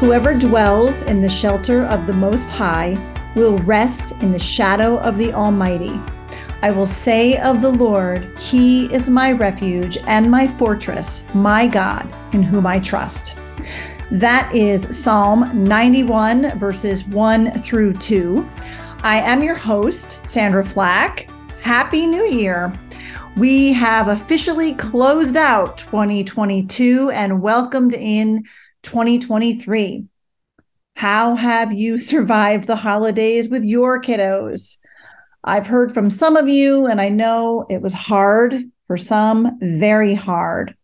Whoever dwells in the shelter of the Most High will rest in the shadow of the Almighty. I will say of the Lord, He is my refuge and my fortress, my God, in whom I trust. That is Psalm 91, verses 1 through 2. I am your host, Sandra Flack. Happy New Year! We have officially closed out 2022 and welcomed in 2023. How have you survived the holidays with your kiddos? I've heard from some of you, and I know it was hard for some, very hard.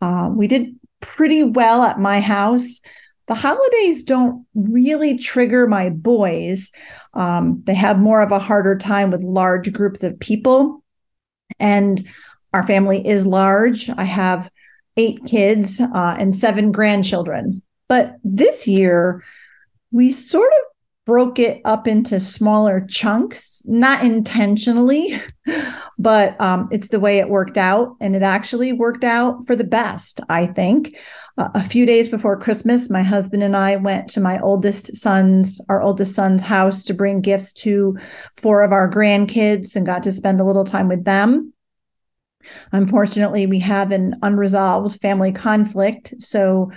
Uh, we did pretty well at my house. The holidays don't really trigger my boys. Um, they have more of a harder time with large groups of people. And our family is large. I have eight kids uh, and seven grandchildren. But this year, we sort of broke it up into smaller chunks, not intentionally, but um, it's the way it worked out. And it actually worked out for the best, I think. Uh, a few days before Christmas, my husband and I went to my oldest son's, our oldest son's house to bring gifts to four of our grandkids and got to spend a little time with them. Unfortunately, we have an unresolved family conflict. So,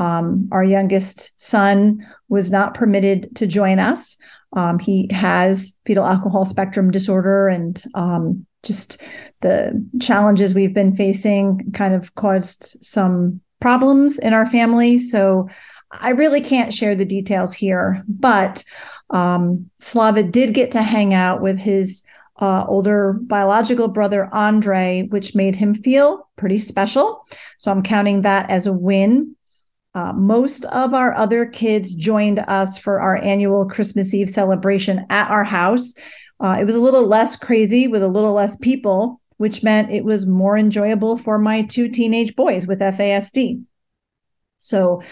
um, our youngest son was not permitted to join us. Um, he has fetal alcohol spectrum disorder, and um, just the challenges we've been facing kind of caused some problems in our family. So, I really can't share the details here, but um, Slava did get to hang out with his uh, older biological brother, Andre, which made him feel pretty special. So I'm counting that as a win. Uh, most of our other kids joined us for our annual Christmas Eve celebration at our house. Uh, it was a little less crazy with a little less people, which meant it was more enjoyable for my two teenage boys with FASD. So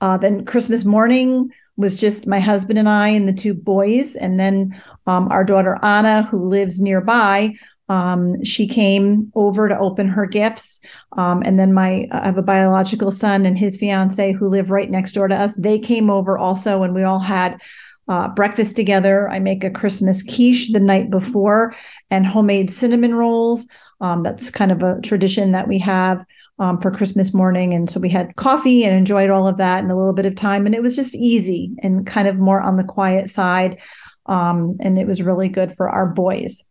uh, then Christmas morning, was just my husband and I and the two boys. And then um, our daughter Anna, who lives nearby, um, she came over to open her gifts. Um, and then my I have a biological son and his fiance who live right next door to us. They came over also, and we all had uh, breakfast together. I make a Christmas quiche the night before and homemade cinnamon rolls. Um, that's kind of a tradition that we have um, for Christmas morning. And so we had coffee and enjoyed all of that and a little bit of time. And it was just easy and kind of more on the quiet side. Um, and it was really good for our boys.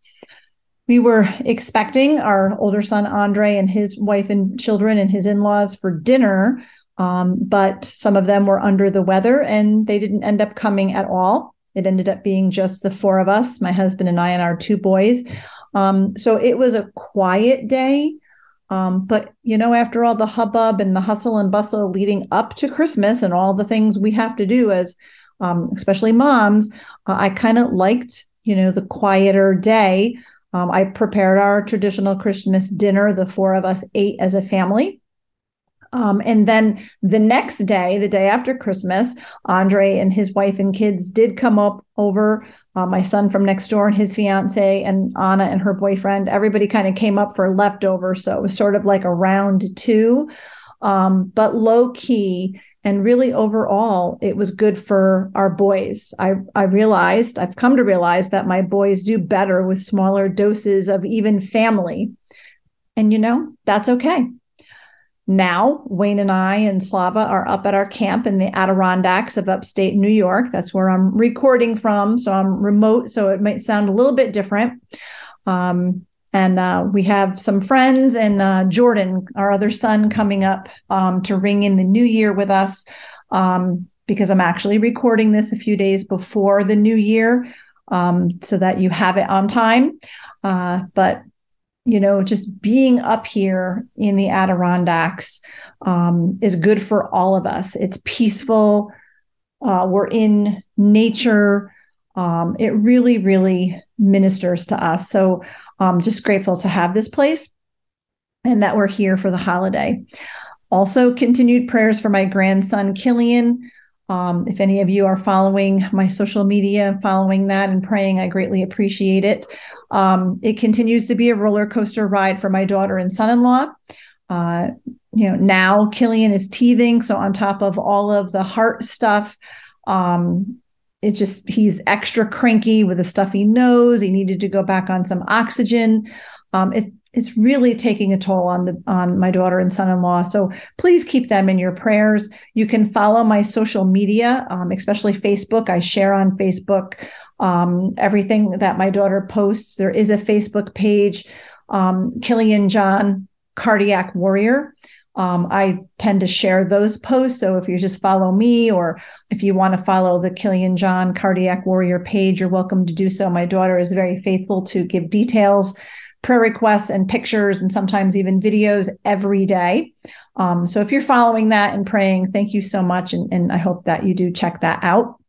We were expecting our older son, Andre, and his wife and children and his in laws for dinner. Um, but some of them were under the weather and they didn't end up coming at all. It ended up being just the four of us, my husband and I, and our two boys. Um, so it was a quiet day. Um, but you know, after all the hubbub and the hustle and bustle leading up to Christmas and all the things we have to do as, um, especially moms, uh, I kind of liked, you know, the quieter day. Um, I prepared our traditional Christmas dinner. The four of us ate as a family. Um, and then the next day, the day after Christmas, Andre and his wife and kids did come up over. Uh, my son from next door and his fiance and Anna and her boyfriend. Everybody kind of came up for leftover, so it was sort of like a round two, um, but low key. And really, overall, it was good for our boys. I I realized I've come to realize that my boys do better with smaller doses of even family, and you know that's okay now, Wayne and I and Slava are up at our camp in the Adirondacks of upstate New York. That's where I'm recording from. So I'm remote, so it might sound a little bit different. Um, and uh, we have some friends and uh, Jordan, our other son, coming up um, to ring in the new year with us um, because I'm actually recording this a few days before the new year um, so that you have it on time. Uh, but you know, just being up here in the Adirondacks um, is good for all of us. It's peaceful. uh, we're in nature. Um, it really, really ministers to us. So I'm just grateful to have this place and that we're here for the holiday. Also, continued prayers for my grandson, Killian. Um, if any of you are following my social media, following that and praying, I greatly appreciate it. Um, it continues to be a roller coaster ride for my daughter and son in law. Uh, you know, now Killian is teething. So, on top of all of the heart stuff, um, it's just he's extra cranky with a stuffy nose. He needed to go back on some oxygen. Um, it, it's really taking a toll on the on my daughter and son-in-law. So please keep them in your prayers. You can follow my social media um, especially facebook. I share on facebook um, everything that my daughter posts. There is a facebook page um, killian john cardiac warrior. Um, I tend to share those posts. So if you just follow me or if you want to follow the Killian John Cardiac Warrior page, you're welcome to do so. My daughter is very faithful to give details prayer requests and pictures and sometimes even videos every day. Um, so if you're following that and praying, thank you so much. And, and I hope that you do check that out.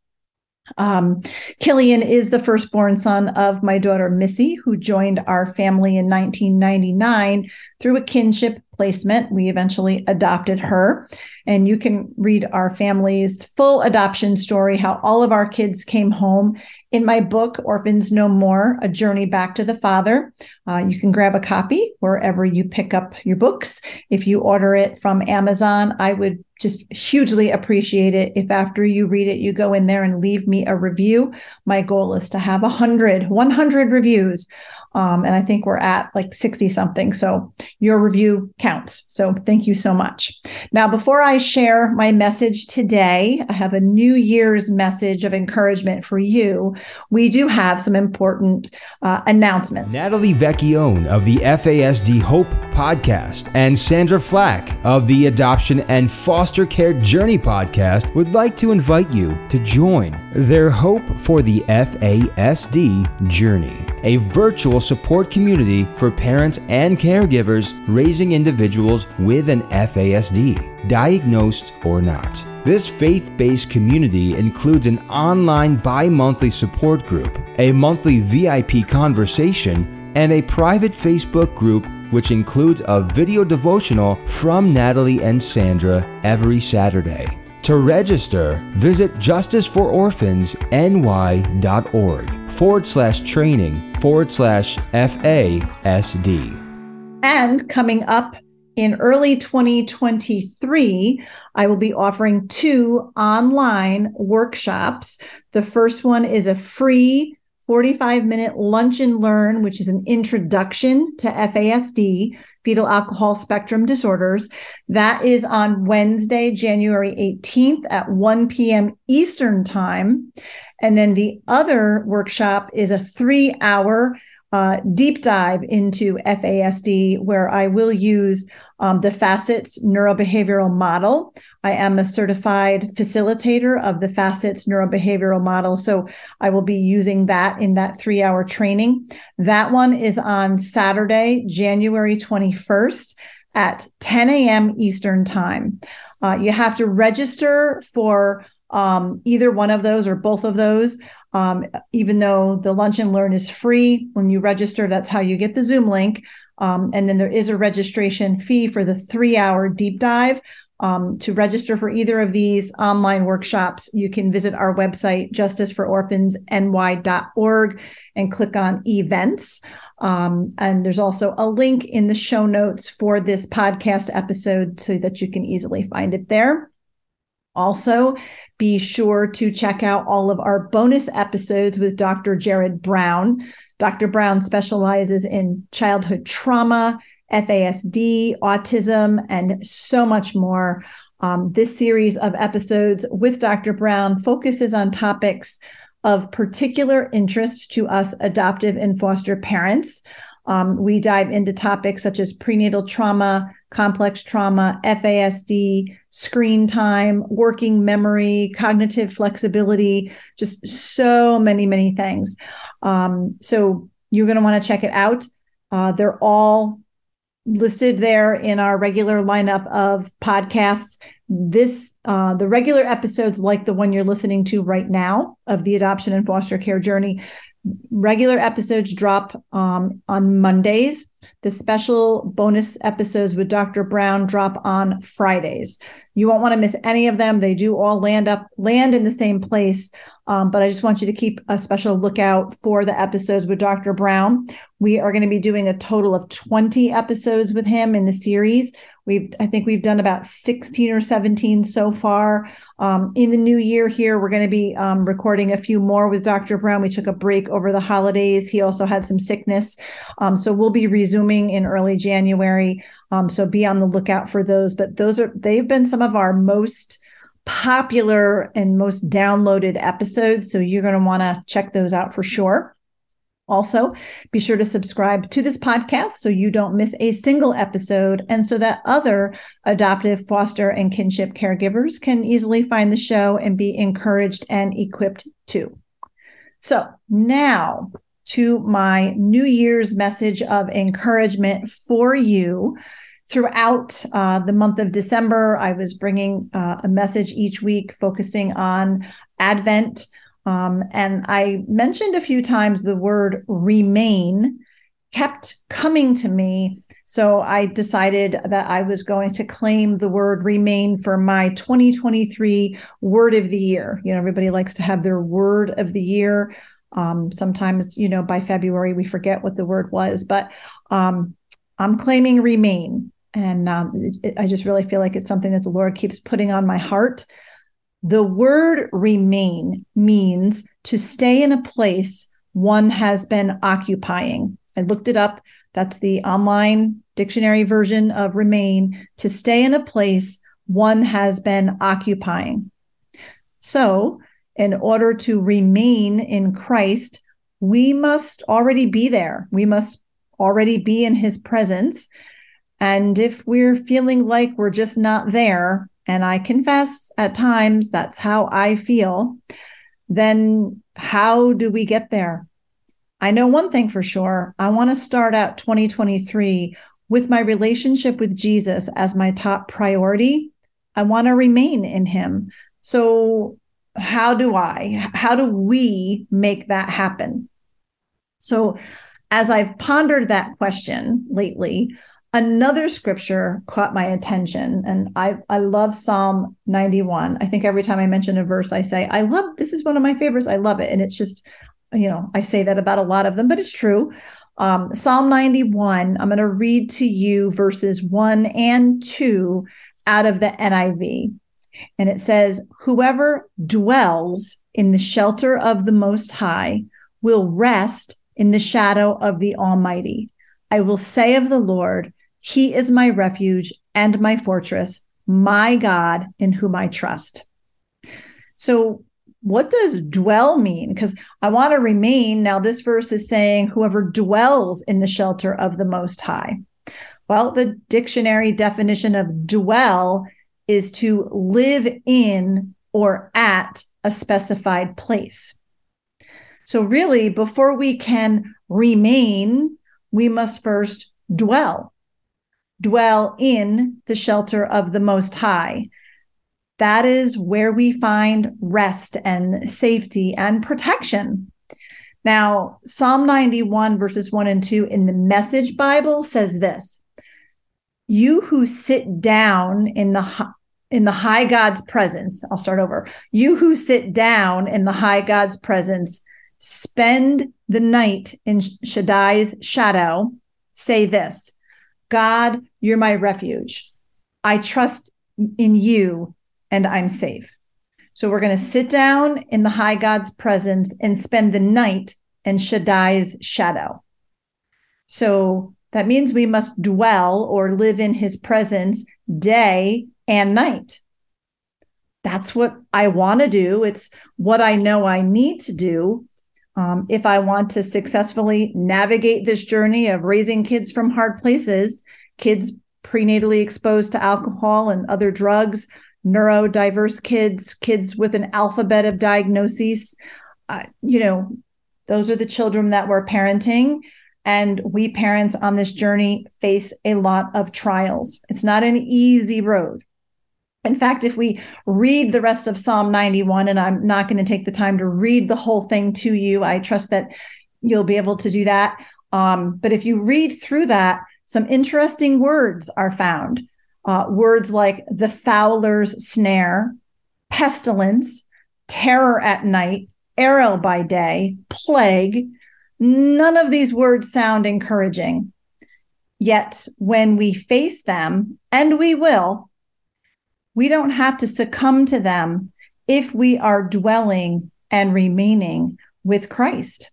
Um, Killian is the firstborn son of my daughter Missy, who joined our family in 1999 through a kinship placement. We eventually adopted her. And you can read our family's full adoption story, how all of our kids came home in my book, Orphans No More A Journey Back to the Father. Uh, you can grab a copy wherever you pick up your books. If you order it from Amazon, I would just hugely appreciate it if after you read it, you go in there and leave me a review. My goal is to have 100, 100 reviews um, and I think we're at like 60 something. So your review counts. So thank you so much. Now, before I share my message today, I have a New Year's message of encouragement for you. We do have some important uh, announcements. Natalie Vecchione of the FASD Hope podcast and Sandra Flack of the Adoption and Foster Care Journey podcast would like to invite you to join their Hope for the FASD Journey, a virtual support community for parents and caregivers raising individuals with an FASD, diagnosed or not. This faith based community includes an online bi monthly support group, a monthly VIP conversation, and a private Facebook group which includes a video devotional from Natalie and Sandra every Saturday. To register, visit justicefororphans.ny.org forward slash training forward slash FASD. And coming up in early 2023, I will be offering two online workshops. The first one is a free 45 minute lunch and learn, which is an introduction to FASD, fetal alcohol spectrum disorders. That is on Wednesday, January 18th at 1 p.m. Eastern Time. And then the other workshop is a three hour uh, deep dive into FASD, where I will use um, the FASCETS neurobehavioral model. I am a certified facilitator of the FASCETS neurobehavioral model. So I will be using that in that three hour training. That one is on Saturday, January 21st at 10 a.m. Eastern Time. Uh, you have to register for um, either one of those or both of those. Um, even though the lunch and learn is free, when you register, that's how you get the Zoom link. Um, and then there is a registration fee for the three hour deep dive. Um, to register for either of these online workshops, you can visit our website, justicefororphansny.org, and click on events. Um, and there's also a link in the show notes for this podcast episode so that you can easily find it there. Also, be sure to check out all of our bonus episodes with Dr. Jared Brown. Dr. Brown specializes in childhood trauma, FASD, autism, and so much more. Um, this series of episodes with Dr. Brown focuses on topics of particular interest to us adoptive and foster parents. Um, we dive into topics such as prenatal trauma, complex trauma, FASD, screen time, working memory, cognitive flexibility, just so many, many things. Um, so you're going to want to check it out. Uh, they're all listed there in our regular lineup of podcasts. this uh, the regular episodes like the one you're listening to right now of the adoption and foster care journey regular episodes drop um, on mondays. The special bonus episodes with dr brown drop on fridays. You won't want to miss any of them. They do all land up land in the same place um, but i just want you to keep a special lookout for the episodes with dr brown. We are going to be doing a total of 20 episodes with him in the series We've, I think we've done about 16 or 17 so far. Um, in the new year here, we're going to be um, recording a few more with Dr. Brown. We took a break over the holidays. He also had some sickness. Um, so we'll be resuming in early January. Um, so be on the lookout for those. But those are, they've been some of our most popular and most downloaded episodes. So you're going to want to check those out for sure. Also, be sure to subscribe to this podcast so you don't miss a single episode and so that other adoptive, foster, and kinship caregivers can easily find the show and be encouraged and equipped too. So, now to my New Year's message of encouragement for you. Throughout uh, the month of December, I was bringing uh, a message each week focusing on Advent, um, and I mentioned a few times the word remain kept coming to me. So I decided that I was going to claim the word remain for my 2023 word of the year. You know, everybody likes to have their word of the year. Um, sometimes, you know, by February, we forget what the word was, but um, I'm claiming remain. And um, it, I just really feel like it's something that the Lord keeps putting on my heart. The word remain means to stay in a place one has been occupying. I looked it up. That's the online dictionary version of remain to stay in a place one has been occupying. So, in order to remain in Christ, we must already be there. We must already be in his presence. And if we're feeling like we're just not there, and I confess at times that's how I feel, then how do we get there? I know one thing for sure. I want to start out 2023 with my relationship with Jesus as my top priority. I want to remain in him. So, how do I? How do we make that happen? So, as I've pondered that question lately, Another scripture caught my attention, and I, I love Psalm 91. I think every time I mention a verse, I say, I love this is one of my favorites. I love it. And it's just, you know, I say that about a lot of them, but it's true. Um, Psalm 91, I'm going to read to you verses one and two out of the NIV. And it says, Whoever dwells in the shelter of the Most High will rest in the shadow of the Almighty. I will say of the Lord, he is my refuge and my fortress, my God in whom I trust. So, what does dwell mean? Because I want to remain. Now, this verse is saying, whoever dwells in the shelter of the Most High. Well, the dictionary definition of dwell is to live in or at a specified place. So, really, before we can remain, we must first dwell dwell in the shelter of the Most High. That is where we find rest and safety and protection. Now, Psalm 91, verses 1 and 2 in the Message Bible says this You who sit down in the in the high God's presence, I'll start over. You who sit down in the high God's presence, spend the night in Shaddai's shadow, say this God, you're my refuge. I trust in you and I'm safe. So we're going to sit down in the high God's presence and spend the night in Shaddai's shadow. So that means we must dwell or live in his presence day and night. That's what I want to do. It's what I know I need to do um, if I want to successfully navigate this journey of raising kids from hard places, kids prenatally exposed to alcohol and other drugs, neurodiverse kids, kids with an alphabet of diagnoses, uh, you know, those are the children that we're parenting. And we parents on this journey face a lot of trials. It's not an easy road. In fact, if we read the rest of Psalm 91, and I'm not going to take the time to read the whole thing to you, I trust that you'll be able to do that. Um, but if you read through that, some interesting words are found. Uh, words like the fowler's snare, pestilence, terror at night, arrow by day, plague. None of these words sound encouraging. Yet when we face them, and we will, we don't have to succumb to them if we are dwelling and remaining with Christ.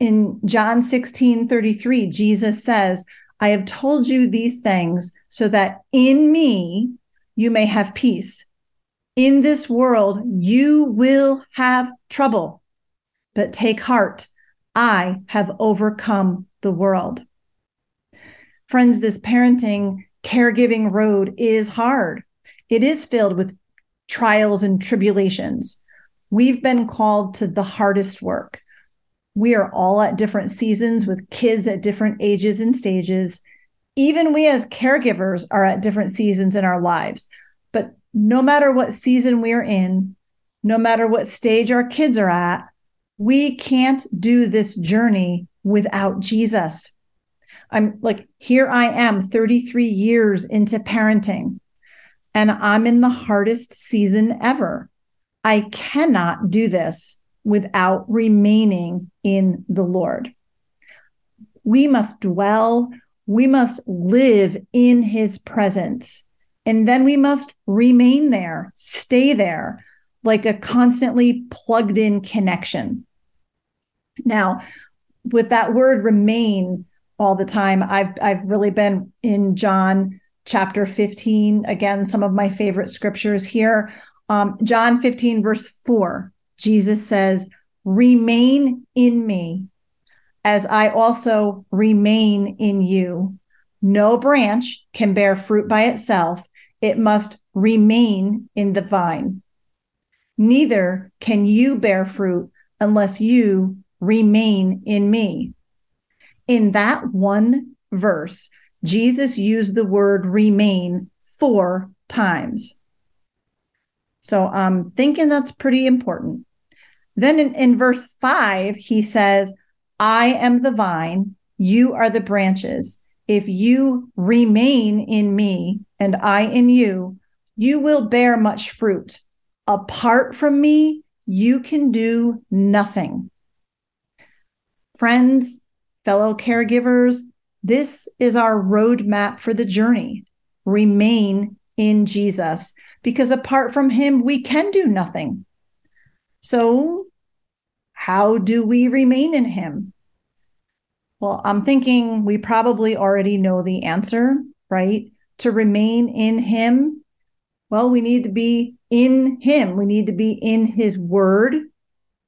In John 16 33, Jesus says, I have told you these things so that in me you may have peace. In this world you will have trouble, but take heart. I have overcome the world. Friends, this parenting, caregiving road is hard. It is filled with trials and tribulations. We've been called to the hardest work. We are all at different seasons with kids at different ages and stages. Even we as caregivers are at different seasons in our lives. But no matter what season we're in, no matter what stage our kids are at, we can't do this journey without Jesus. I'm like, here I am 33 years into parenting, and I'm in the hardest season ever. I cannot do this without remaining in the Lord. We must dwell, we must live in his presence, and then we must remain there, stay there, like a constantly plugged in connection. Now, with that word remain, all the time. I've I've really been in John chapter 15 again some of my favorite scriptures here. Um, John 15 verse 4. Jesus says, "Remain in me as I also remain in you. No branch can bear fruit by itself. It must remain in the vine. Neither can you bear fruit unless you remain in me." in that one verse, Jesus used the word remain four times. So I'm thinking that's pretty important. Then in, in verse five, he says, I am the vine, you are the branches. If you remain in me and I in you, you will bear much fruit. Apart from me, you can do nothing. Friends, fellow caregivers, this is our roadmap for the journey. Remain in Jesus, because apart from him, we can do nothing. So, how do we remain in him? Well, I'm thinking we probably already know the answer, right? To remain in him, well, we need to be in him. We need to be in his word.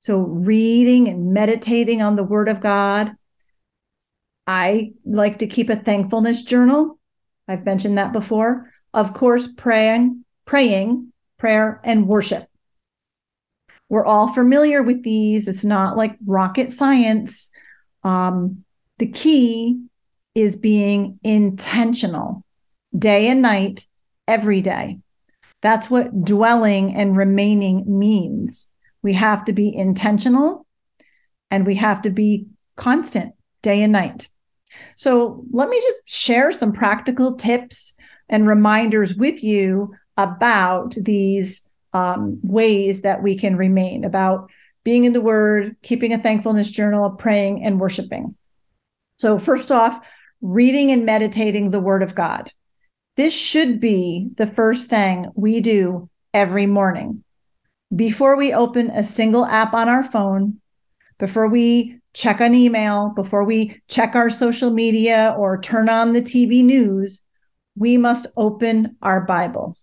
So, reading and meditating on the word of God, I like to keep a thankfulness journal. I've mentioned that before. Of course, praying, praying, prayer, and worship. We're all familiar with these. It's not like rocket science. Um, the key is being intentional day and night, every day. That's what dwelling and remaining means. We have to be intentional and we have to be constant day and night. So let me just share some practical tips and reminders with you about these um, ways that we can remain, about being in the Word, keeping a thankfulness journal, praying, and worshiping. So, first off, reading and meditating the Word of God. This should be the first thing we do every morning. Before we open a single app on our phone, before we check an email, before we check our social media or turn on the TV news, we must open our Bible.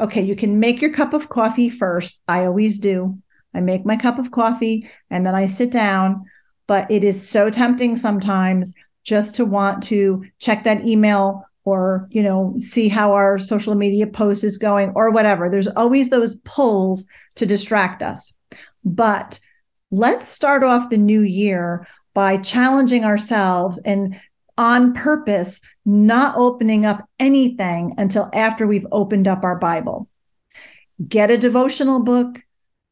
Okay, you can make your cup of coffee first. I always do. I make my cup of coffee and then I sit down, but it is so tempting sometimes just to want to check that email or, you know, see how our social media post is going or whatever. There's always those pulls to distract us. But let's start off the new year by challenging ourselves and on purpose not opening up anything until after we've opened up our Bible. Get a devotional book,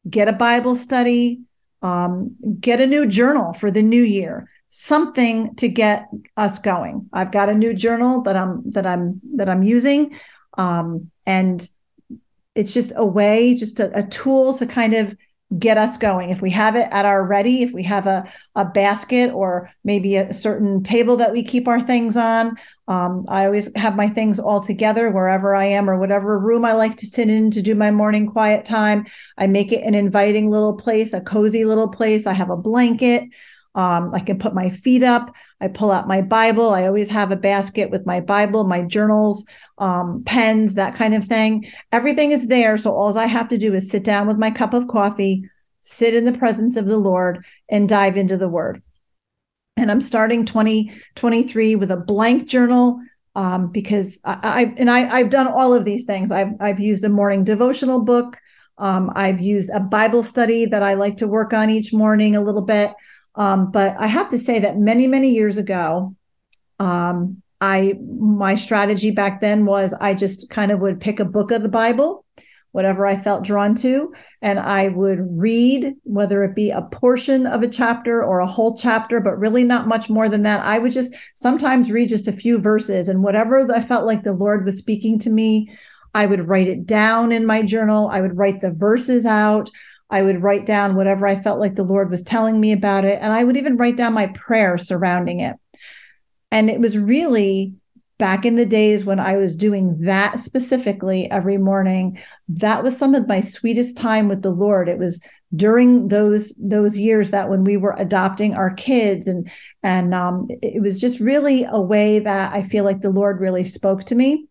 get a Bible study, um, get a new journal for the new year something to get us going i've got a new journal that i'm that i'm that i'm using um, and it's just a way just a, a tool to kind of get us going. If we have it at our ready, if we have a, a basket or maybe a certain table that we keep our things on, um, I always have my things all together wherever I am or whatever room I like to sit in to do my morning quiet time. I make it an inviting little place, a cozy little place. I have a blanket. Um, I can put my feet up. I pull out my Bible. I always have a basket with my Bible, my journals, um, pens, that kind of thing. Everything is there. So all I have to do is sit down with my cup of coffee, sit in the presence of the Lord, and dive into the Word. And I'm starting 2023 with a blank journal um, because I, I and I, I've done all of these things. I've I've used a morning devotional book. Um, I've used a Bible study that I like to work on each morning a little bit. Um, but I have to say that many, many years ago, um, I my strategy back then was I just kind of would pick a book of the Bible, whatever I felt drawn to, and I would read whether it be a portion of a chapter or a whole chapter, but really not much more than that. I would just sometimes read just a few verses, and whatever I felt like the Lord was speaking to me, I would write it down in my journal. I would write the verses out. I would write down whatever I felt like the Lord was telling me about it. And I would even write down my prayer surrounding it. And it was really back in the days when I was doing that specifically every morning, that was some of my sweetest time with the Lord. It was during those those years that when we were adopting our kids and and um, it was just really a way that I feel like the Lord really spoke to me.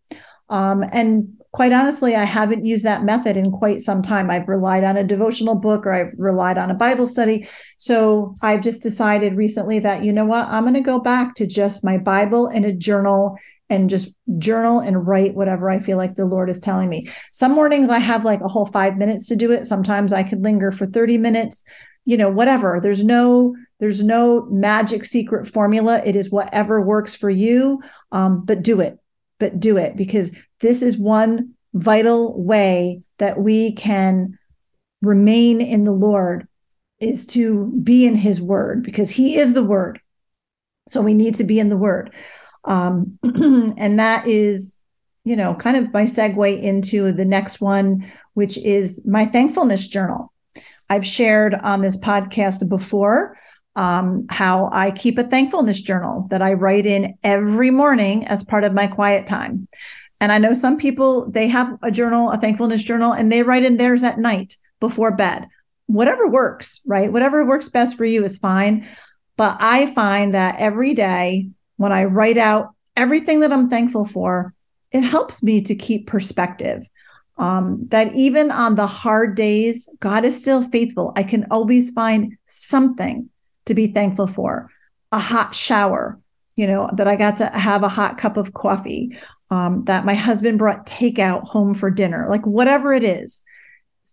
Um, and quite honestly, I haven't used that method in quite some time. I've relied on a devotional book or I've relied on a Bible study. So I've just decided recently that, you know what, I'm going to go back to just my Bible and a journal and just journal and write whatever I feel like the Lord is telling me. Some mornings I have like a whole five minutes to do it. Sometimes I could linger for 30 minutes, you know, whatever. There's no, there's no magic secret formula. It is whatever works for you. Um, but do it but do it because this is one vital way that we can remain in the Lord is to be in his word because he is the word. So we need to be in the word. Um, and that is, you know, kind of my segue into the next one, which is my thankfulness journal. I've shared on this podcast before um, how I keep a thankfulness journal that I write in every morning as part of my quiet time. And I know some people, they have a journal, a thankfulness journal, and they write in theirs at night before bed. Whatever works, right? Whatever works best for you is fine. But I find that every day when I write out everything that I'm thankful for, it helps me to keep perspective. Um, that even on the hard days, God is still faithful. I can always find something to be thankful for a hot shower, you know, that I got to have a hot cup of coffee, um, that my husband brought takeout home for dinner, like whatever it is.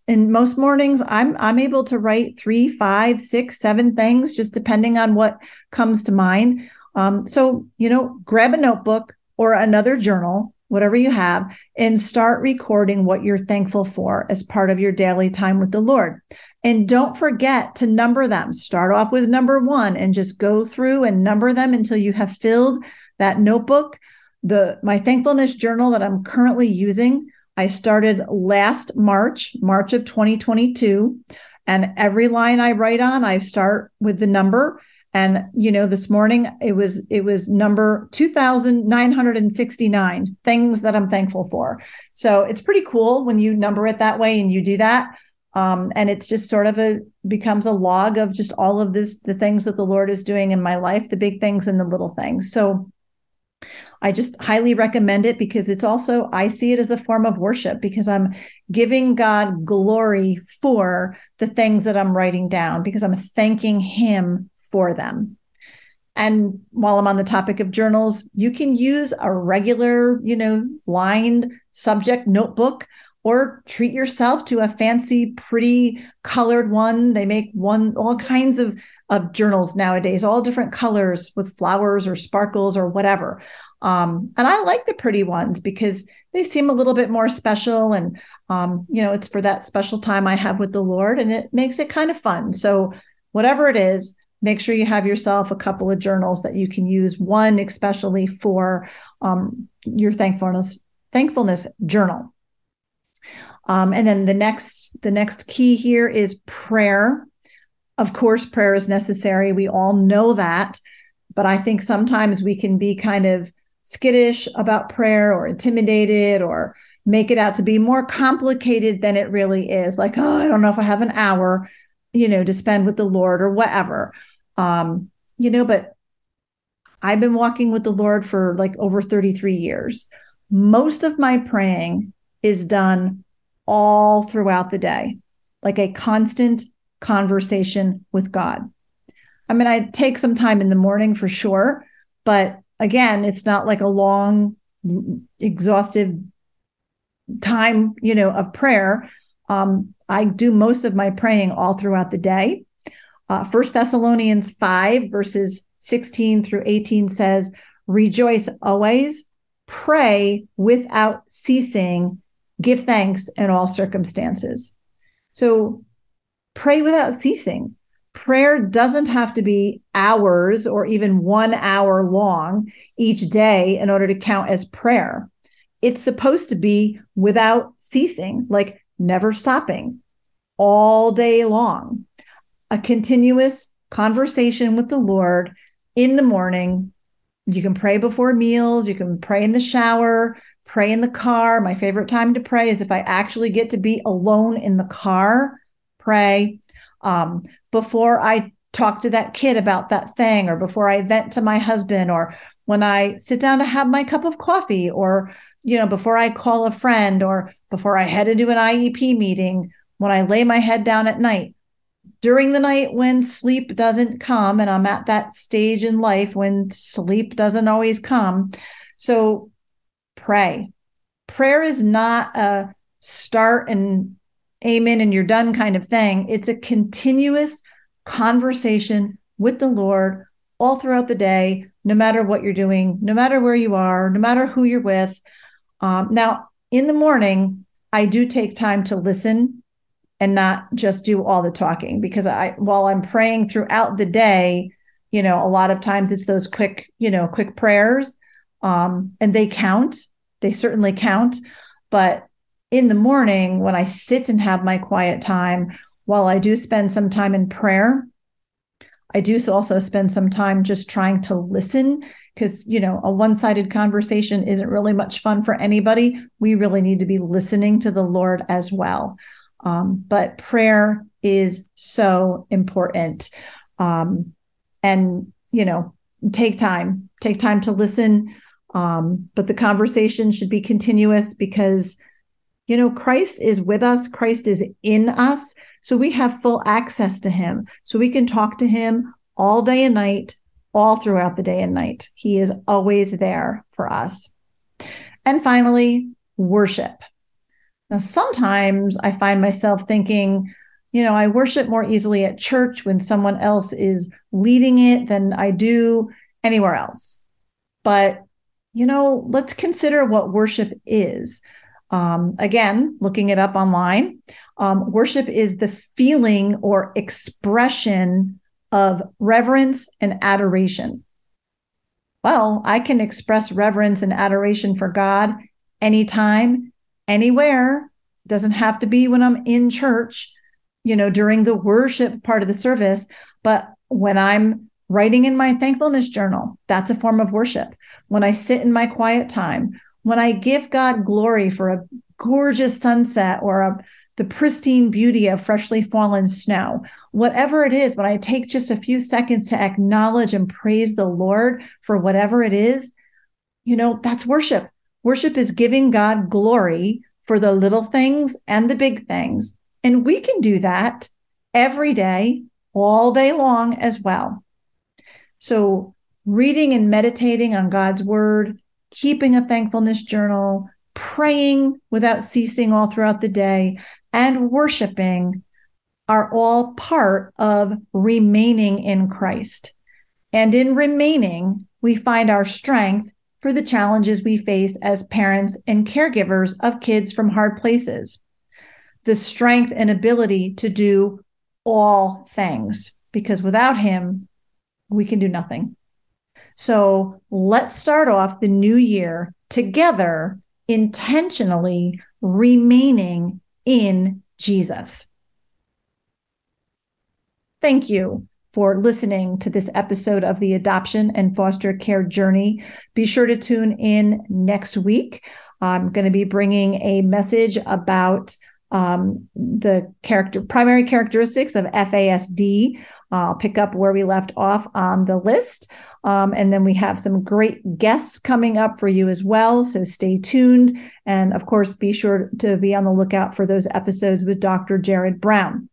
In most mornings, I'm I'm able to write three, five, six, seven things, just depending on what comes to mind. Um, so you know, grab a notebook or another journal, whatever you have, and start recording what you're thankful for as part of your daily time with the Lord. And don't forget to number them. Start off with number one and just go through and number them until you have filled that notebook. The my thankfulness journal that I'm currently using, I started last March, March of 2022. And every line I write on, I start with the number. And you know, this morning it was it was number 2,969 things that I'm thankful for. So it's pretty cool when you number it that way and you do that um, and it's just sort of a becomes a log of just all of this the things that the lord is doing in my life the big things and the little things so i just highly recommend it because it's also i see it as a form of worship because i'm giving god glory for the things that i'm writing down because i'm thanking him for them. And while i'm on the topic of journals you can use a regular you know lined subject notebook or treat yourself to a fancy, pretty colored one. They make one all kinds of, of journals nowadays, all different colors with flowers or sparkles or whatever. Um, and I like the pretty ones because they seem a little bit more special. And, um, you know, it's for that special time I have with the Lord and it makes it kind of fun. So, whatever it is, make sure you have yourself a couple of journals that you can use, one especially for um, your thankfulness thankfulness journal. Um, and then the next the next key here is prayer. Of course, prayer is necessary. We all know that, but I think sometimes we can be kind of skittish about prayer or intimidated or make it out to be more complicated than it really is. Like, oh, I don't know if I have an hour, you know, to spend with the Lord or whatever. Um, you know, but I've been walking with the Lord for like over 33 years. Most of my praying is done all throughout the day, like a constant conversation with God. I mean, I take some time in the morning for sure, but again, it's not like a long, exhaustive time, you know, of prayer. Um, I do most of my praying all throughout the day. Uh, First Thessalonians 5, verses 16 through 18 says, Rejoice always, pray without ceasing, give thanks in all circumstances. So pray without ceasing prayer doesn't have to be hours or even one hour long each day in order to count as prayer. It's supposed to be without ceasing, like never stopping all day long. A continuous conversation with the Lord in the morning. You can pray before meals, you can pray in the shower, pray in the car. My favorite time to pray is if I actually get to be alone in the car, pray. Um, before I talk to that kid about that thing, or before I vent to my husband, or when I sit down to have my cup of coffee, or you know, before I call a friend, or before I head into an IEP meeting, when I lay my head down at night. During the night when sleep doesn't come, and I'm at that stage in life when sleep doesn't always come. So pray. Prayer is not a start and amen and you're done kind of thing. It's a continuous conversation with the Lord all throughout the day, no matter what you're doing, no matter where you are, no matter who you're with. Um, now, in the morning, I do take time to listen and not just do all the talking because I, while I'm praying throughout the day, you know, a lot of times it's those quick, you know, quick prayers, um, and they count. They certainly count, but in the morning when I sit and have my quiet time, while I do spend some time in prayer, I do also spend some time just trying to listen because, you know, a one sided conversation isn't really much fun for anybody. We really need to be listening to the Lord as well. Um, but prayer is so important. Um, and, you know, take time, take time to listen. Um, but the conversation should be continuous because you know, Christ is with us, Christ is in us. So we have full access to him. So we can talk to him all day and night, all throughout the day and night. He is always there for us. And finally, worship. Now, sometimes I find myself thinking, you know, I worship more easily at church when someone else is leading it than I do anywhere else. But, you know, let's consider what worship is. Um, again, looking it up online, um, worship is the feeling or expression of reverence and adoration. Well, I can express reverence and adoration for God anytime, anywhere. Doesn't have to be when I'm in church, you know, during the worship part of the service, but when I'm writing in my thankfulness journal, that's a form of worship. When I sit in my quiet time, when I give God glory for a gorgeous sunset or a, the pristine beauty of freshly fallen snow, whatever it is, when I take just a few seconds to acknowledge and praise the Lord for whatever it is, you know, that's worship. Worship is giving God glory for the little things and the big things. And we can do that every day, all day long as well. So, reading and meditating on God's word, keeping a thankfulness journal, praying without ceasing all throughout the day, and worshiping are all part of remaining in Christ. And in remaining, we find our strength for the challenges we face as parents and caregivers of kids from hard places. The strength and ability to do all things, because without Him, we can do nothing. So let's start off the new year together, intentionally remaining in Jesus. Thank you for listening to this episode of the Adoption and Foster Care Journey. Be sure to tune in next week. I'm going to be bringing a message about um, the character primary characteristics of FASD. I'll pick up where we left off on the list. Um, and then we have some great guests coming up for you as well. So stay tuned. And of course, be sure to be on the lookout for those episodes with Dr. Jared Brown.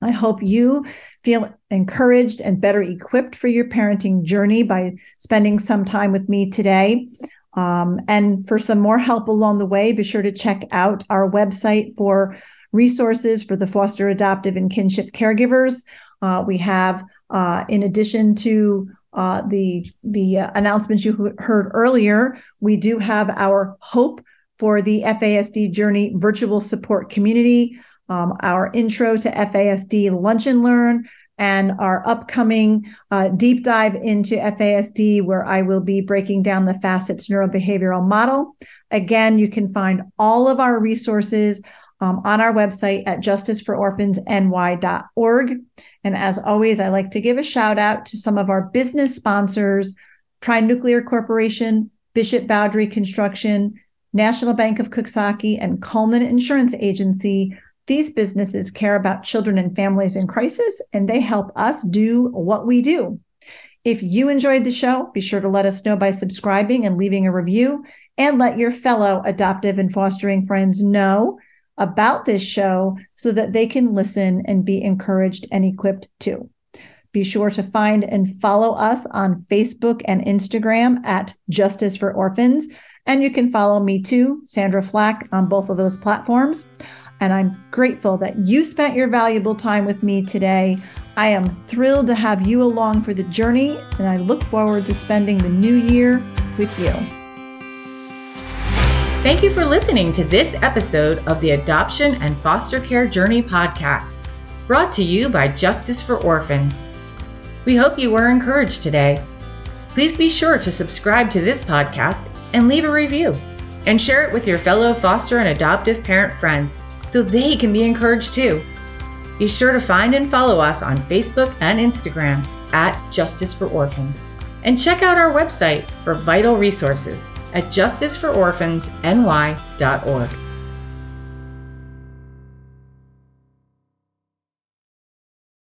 I hope you feel encouraged and better equipped for your parenting journey by spending some time with me today. Um, and for some more help along the way, be sure to check out our website for resources for the foster, adoptive, and kinship caregivers. Uh, we have, uh, in addition to uh, the the uh, announcements you heard earlier, we do have our Hope for the FASD Journey virtual support community um, our intro to FASD Lunch and Learn, and our upcoming uh, deep dive into FASD, where I will be breaking down the FASCETS neurobehavioral model. Again, you can find all of our resources um, on our website at justicefororphans.ny.org. And as always, I like to give a shout out to some of our business sponsors Tri Nuclear Corporation, Bishop Boundary Construction, National Bank of Coxsackie, and Coleman Insurance Agency these businesses care about children and families in crisis, and they help us do what we do. If you enjoyed the show, be sure to let us know by subscribing and leaving a review, and let your fellow adoptive and fostering friends know about this show so that they can listen and be encouraged and equipped too. Be sure to find and follow us on Facebook and Instagram at Justice for Orphans. And you can follow me too, Sandra Flack, on both of those platforms and I'm grateful that you spent your valuable time with me today. I am thrilled to have you along for the journey, and I look forward to spending the new year with you. Thank you for listening to this episode of the Adoption and Foster Care Journey podcast, brought to you by Justice for Orphans. We hope you were encouraged today. Please be sure to subscribe to this podcast and leave a review, and share it with your fellow foster and adoptive parent friends so they can be encouraged too. Be sure to find and follow us on Facebook and Instagram at Justice for Orphans. And check out our website for vital resources at justicefororphansny.org.